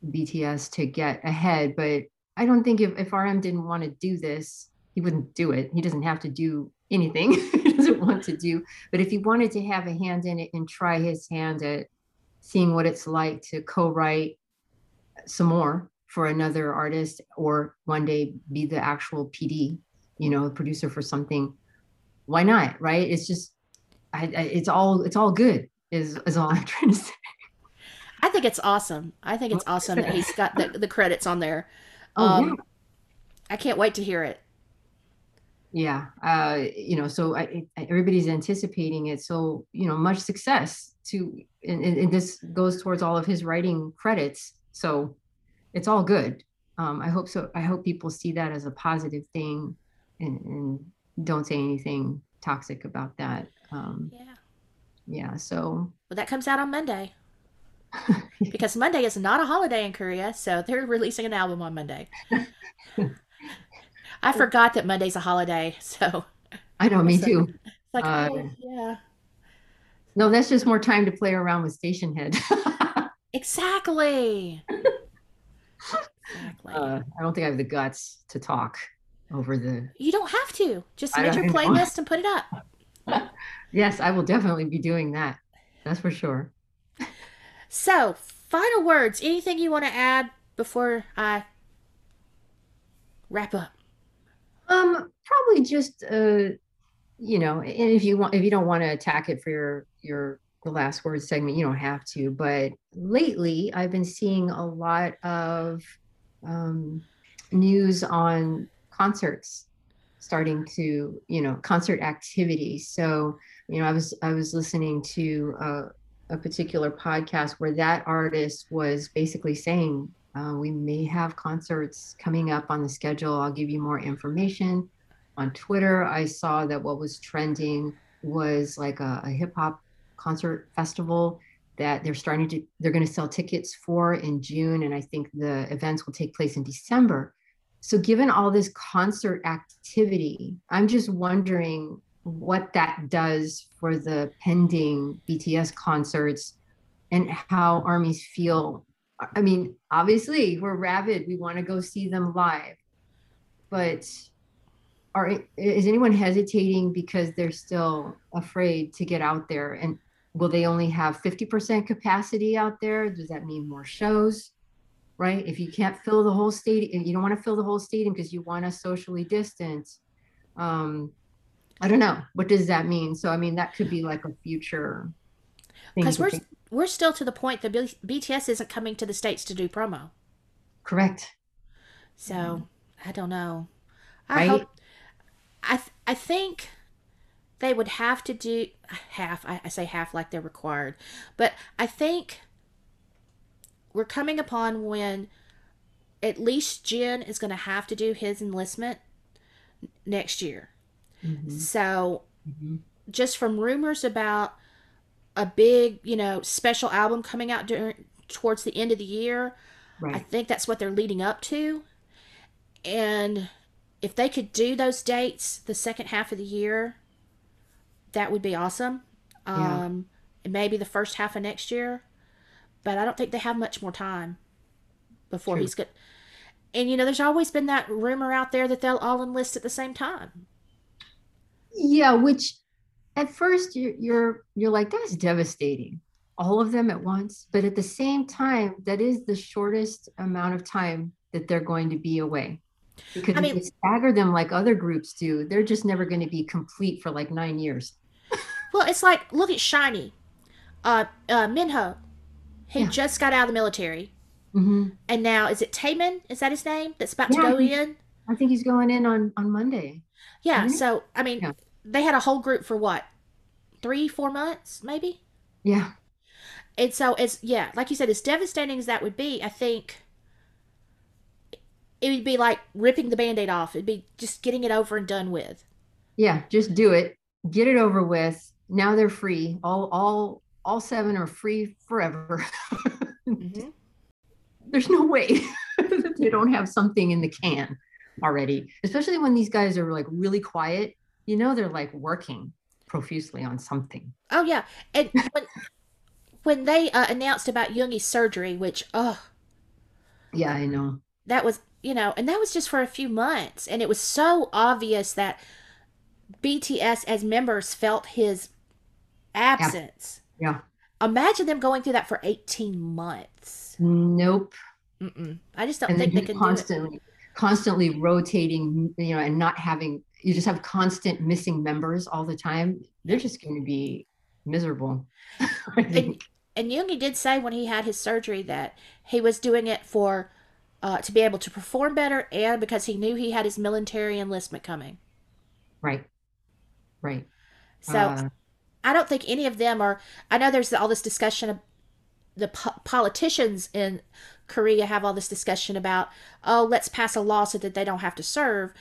BTS to get ahead, but I don't think if, if RM didn't want to do this, he wouldn't do it. He doesn't have to do anything he doesn't want to do. But if he wanted to have a hand in it and try his hand at seeing what it's like to co-write some more for another artist or one day be the actual PD, you know, producer for something, why not? Right? It's just I, I it's all it's all good is is all I'm trying to say. I think it's awesome. I think it's awesome that he's got the, the credits on there. Oh, Um, yeah. I can't wait to hear it. yeah uh you know so I, I- everybody's anticipating it so you know much success to and, and, and this goes towards all of his writing credits so it's all good um i hope so i hope people see that as a positive thing and, and don't say anything toxic about that um Yeah. yeah so Well, that comes out on Monday. because Monday is not a holiday in Korea, so they're releasing an album on Monday. I forgot that Monday's a holiday, so i know me So- too it's like, Uh, oh, yeah, no that's just more time to play around with Stationhead exactly. Exactly. Uh, I don't think I have the guts to talk over the. you don't have to. Just make your playlist and put it up. Yes, I will definitely be doing that. That's for sure. So, final words. Anything you want to add before I wrap up? Um, probably just uh, you know, and if you want, if you don't want to attack it for your your the last word segment, you don't have to. But lately, I've been seeing a lot of um, news on concerts starting to, you know, concert activities. So, you know, I was I was listening to a, a particular podcast where that artist was basically saying uh, we may have concerts coming up on the schedule. I'll give you more information. On Twitter, I saw that what was trending was like a, a hip hop concert festival that they're starting to, they're going to sell tickets for in June. And I think the events will take place in December. So, given all this concert activity, I'm just wondering what that does for the pending BTS concerts and how armies feel I mean, obviously, we're rabid. We want to go see them live. But are is anyone hesitating because they're still afraid to get out there? And will they only have 50% capacity out there? Does that mean more shows? Right? If you can't fill the whole stadium, you don't want to fill the whole stadium because you want to socially distance. Um, I don't know. What does that mean? So, I mean, that could be like a future. Because we're think- we're still to the point that B- BTS isn't coming to the states to do promo. Correct. So I don't know. I Right? hope. I th- I think they would have to do half. I, I say half like they're required, but I think we're coming upon when at least Jin is going to have to do his enlistment next year. Mhm. So Mhm. just from rumors about a big, you know, special album coming out during towards the end of the year, I think that's what they're leading up to. And if they could do those dates the second half of the year, that would be awesome. Um, and maybe the first half of next year. But I don't think they have much more time before True. he's good. And you know, there's always been that rumor out there that they'll all enlist at the same time. Yeah, which at first you're you're you're like that's devastating, all of them at once. But at the same time, that is the shortest amount of time that they're going to be away. Because I if mean- they stagger them like other groups do, they're just never going to be complete for like nine years. Well, it's like look at SHINee, uh, uh, Minho. He Yeah. just got out of the military, hmm and now is it Taemin? Is that his name? That's about to Yeah, go he- in. I think he's going in on on Monday. Yeah. So I mean, Yeah. they had a whole group for what, three, four months, maybe. Yeah, And so it's yeah, like you said, as devastating as that would be, I think it would be like ripping the band-aid off. It'd be just getting it over and done with. yeah. Just do it, get it over with. Now they're free. All all all seven are free forever. Mm-hmm. there's no way that they don't have something in the can already especially when these guys are like really quiet you know they're like working profusely on something Oh yeah, and when when they uh, announced about Yoongi's surgery, which oh yeah i know that was you know and that was just for a few months and it was so obvious that bts as members felt his absence. Yeah. Imagine them going through that for 18 months. Nope. Mm-mm. i just don't and think they can constantly constantly rotating you know and not having you just have constant missing members all the time. They're just going to be miserable I do it think. and, and Yoongi did say when he had his surgery that he was doing it for uh, to be able to perform better and because he knew he had his military enlistment coming. Right. Right. So Uh, I don't think any of them are. I know there's all this discussion of the po- politicians in Korea have all this discussion about, oh, let's pass a law so that they don't have to serve.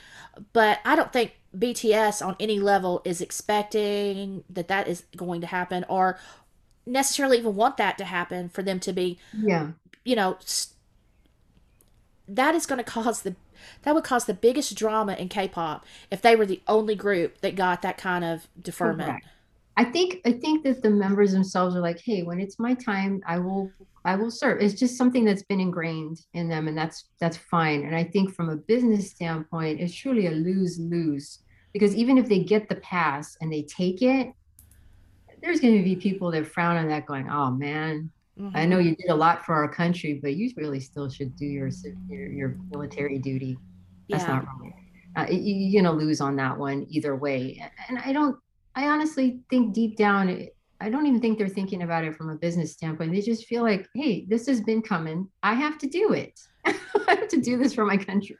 But I don't think BTS on any level is expecting that that is going to happen or necessarily even want that to happen for them to be, yeah you know, that is going to cause the that would cause the biggest drama in K-pop if they were the only group that got that kind of deferment. Correct. I think I think that the members themselves are like, hey, when it's my time, I will I will serve. It's just something that's been ingrained in them, and that's that's fine. And I think from a business standpoint, it's truly a lose lose because even if they get the pass and they take it, there's going to be people that frown on that, going, "Oh man, mm-hmm. I know you did a lot for our country, but you really still should do your your, your military duty." That's yeah. not right. Uh, you're going to lose on that one either way. And I don't I honestly think deep down, I don't even think they're thinking about it from a business standpoint. They just feel like, hey, this has been coming. I have to do it. I have to do this for my country.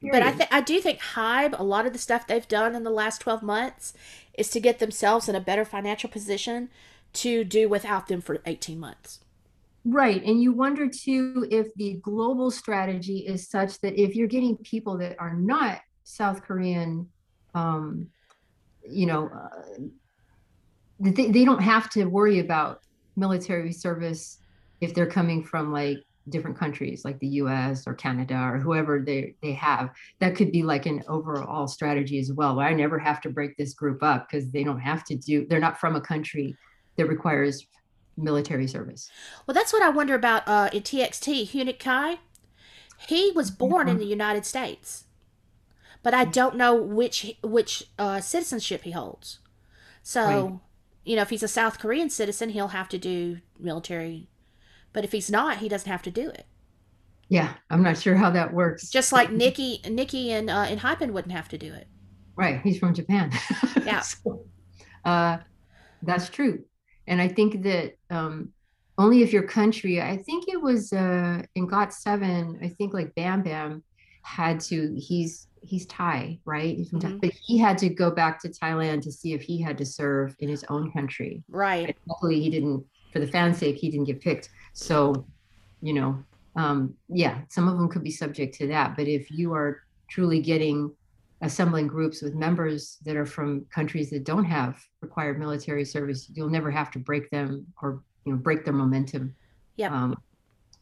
Period. But I th- I do think Hybe, a lot of the stuff they've done in the last 12 months is to get themselves in a better financial position to do without them for 18 months. Right. And you wonder too if the global strategy is such that if you're getting people that are not South Korean um, you know, uh, they, they don't have to worry about military service if they're coming from like different countries like the US or Canada or whoever they, they have. That could be like an overall strategy as well. I never have to break this group up because they don't have to do, they're not from a country that requires military service. Well, that's what I wonder about uh, in TXT. Huening Kai, he was born in mm-hmm. the United States but I don't know which which uh, citizenship he holds. So, right. you know, if he's a South Korean citizen, he'll have to do military, but if he's not, he doesn't have to do it. Yeah, I'm not sure how that works. Just like Ni-ki, Ni-ki, and uh, and Hypen wouldn't have to do it. Right, he's from Japan. Yeah, so, uh, that's true, and I think that um, only if your country. I think it was uh, in GOT7. I think like Bam Bam had to. He's he's Thai, right? Mm-hmm. But he had to go back to Thailand to see if he had to serve in his own country. Right. And luckily, he didn't. For the fans' sake, he didn't get picked. So, you know, um, yeah, some of them could be subject to that. But if you are truly getting assembling groups with members that are from countries that don't have required military service, you'll never have to break them or you know break their momentum. Yeah. Um,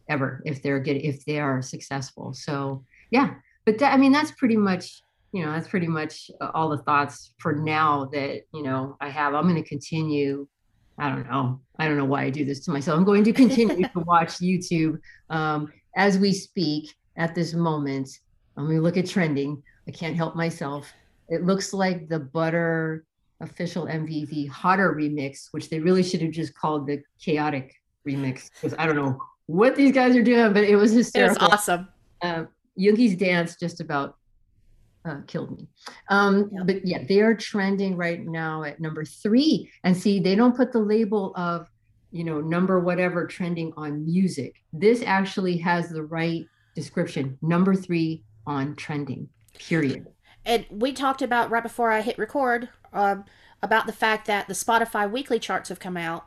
ever if they're get if they are successful. So yeah, but that, I mean, that's pretty much, you know, that's pretty much all the thoughts for now that, you know, I have. I'm going to continue. I don't know. I don't know why I do this to myself. I'm going to continue to watch YouTube um, as we speak at this moment. Let me look at trending. I can't help myself. It looks like the butter official MVV hotter remix, which they really should have just called the chaotic remix because I don't know what these guys are doing, but it was hysterical. It was awesome. Uh, Yoongi's dance just about uh, killed me. Um, yep. But yeah, they are trending right now at number three. And see, they don't put the label of, you know, number whatever trending on music. This actually has the right description number three on trending, period. And we talked about right before I hit record um, about the fact that the Spotify weekly charts have come out.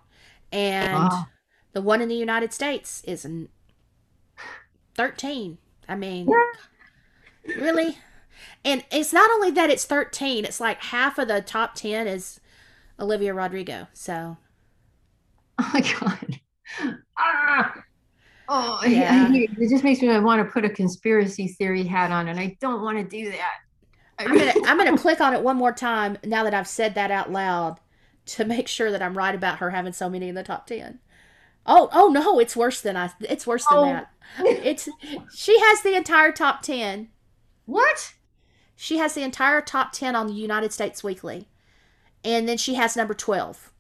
And the one in the United States is 13. I mean, really? And it's not only that it's 13, it's like half of the top 10 is Olivia Rodrigo. So. Oh my God. Ah! Oh, yeah. it just makes me want to put a conspiracy theory hat on, and I don't want to do that. I'm gonna I'm gonna click on it one more time now that I've said that out loud to make sure that I'm right about her having so many in the top ten. Oh, oh no, it's worse than I. It's worse than oh. that. It's she has the entire top ten. What? She has the entire top ten on the United States Weekly, and then she has number twelve,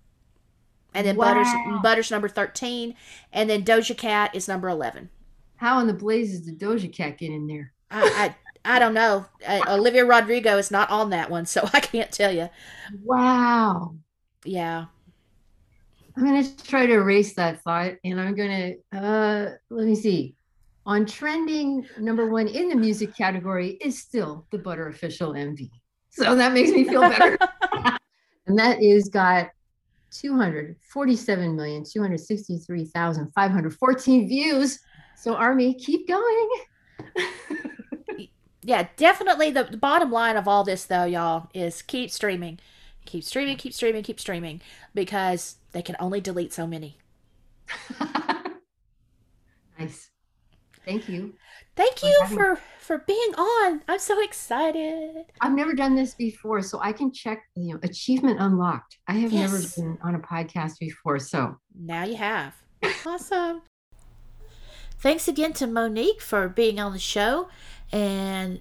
and then wow. Butters Butters number thirteen, and then Doja Cat is number eleven. How in the blazes did Doja Cat get in there? I I, I don't know. Uh, Olivia Rodrigo is not on that one, so I can't tell you. Wow. Yeah. I'm going to try to erase that thought and I'm going to, uh, let me see. On trending, number one in the music category is still the Butter Official MV. So that makes me feel better. and that is got 247,263,514 views. So, Army, keep going. yeah, definitely the, the bottom line of all this, though, y'all, is keep streaming. Keep streaming, keep streaming, keep streaming because they can only delete so many. nice. Thank you. Thank for you having- for for being on. I'm so excited. I've never done this before, so I can check, you know, achievement unlocked. I have never been on a podcast before, so Now you have. Awesome. Thanks again to Monique for being on the show and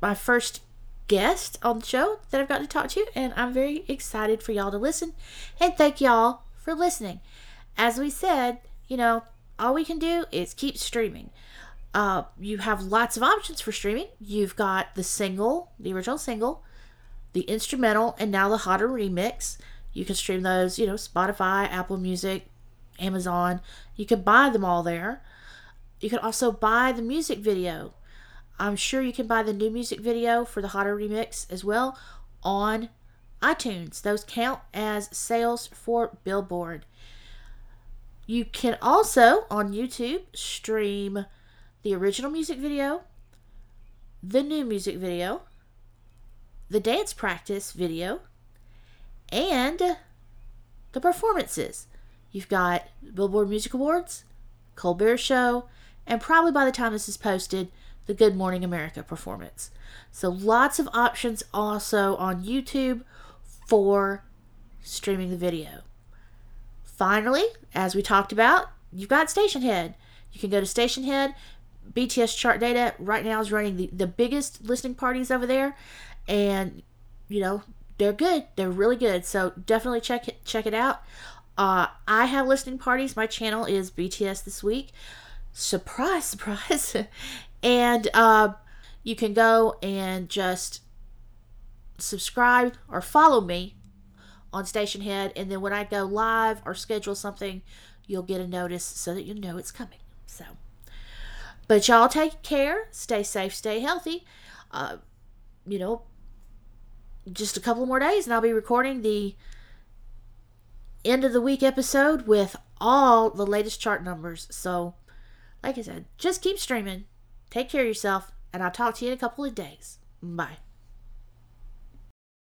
my first guest on the show that I've got to talk to. And I'm very excited for y'all to listen. And thank y'all for listening. As we said, you know, all we can do is keep streaming. Uh, you have lots of options for streaming. You've got the single, the original single, the instrumental, and now the hotter remix. You can stream those, you know, Spotify, Apple Music, Amazon. You can buy them all there. You can also buy the music video. I'm sure you can buy the new music video for the Hotter Remix as well on iTunes. Those count as sales for Billboard. You can also on YouTube stream the original music video, the new music video, the dance practice video, and the performances. You've got Billboard Music Awards, Colbert Show, and probably by the time this is posted, the Good Morning America performance. So lots of options also on YouTube for streaming the video. Finally, as we talked about, you've got Stationhead. You can go to Stationhead. BTS chart data right now is running the, the biggest listening parties over there, and you know they're good. They're really good. So definitely check it check it out. Uh, I have listening parties. My channel is BTS this week. Surprise, surprise. and uh, you can go and just subscribe or follow me on Stationhead. And then when I go live or schedule something, you'll get a notice so that you know it's coming. So, but y'all take care. Stay safe. Stay healthy. Uh, you know, just a couple more days and I'll be recording the end of the week episode with all the latest chart numbers. So, like I said, just keep streaming. Take care of yourself, and I'll talk to you in a couple of days. Bye.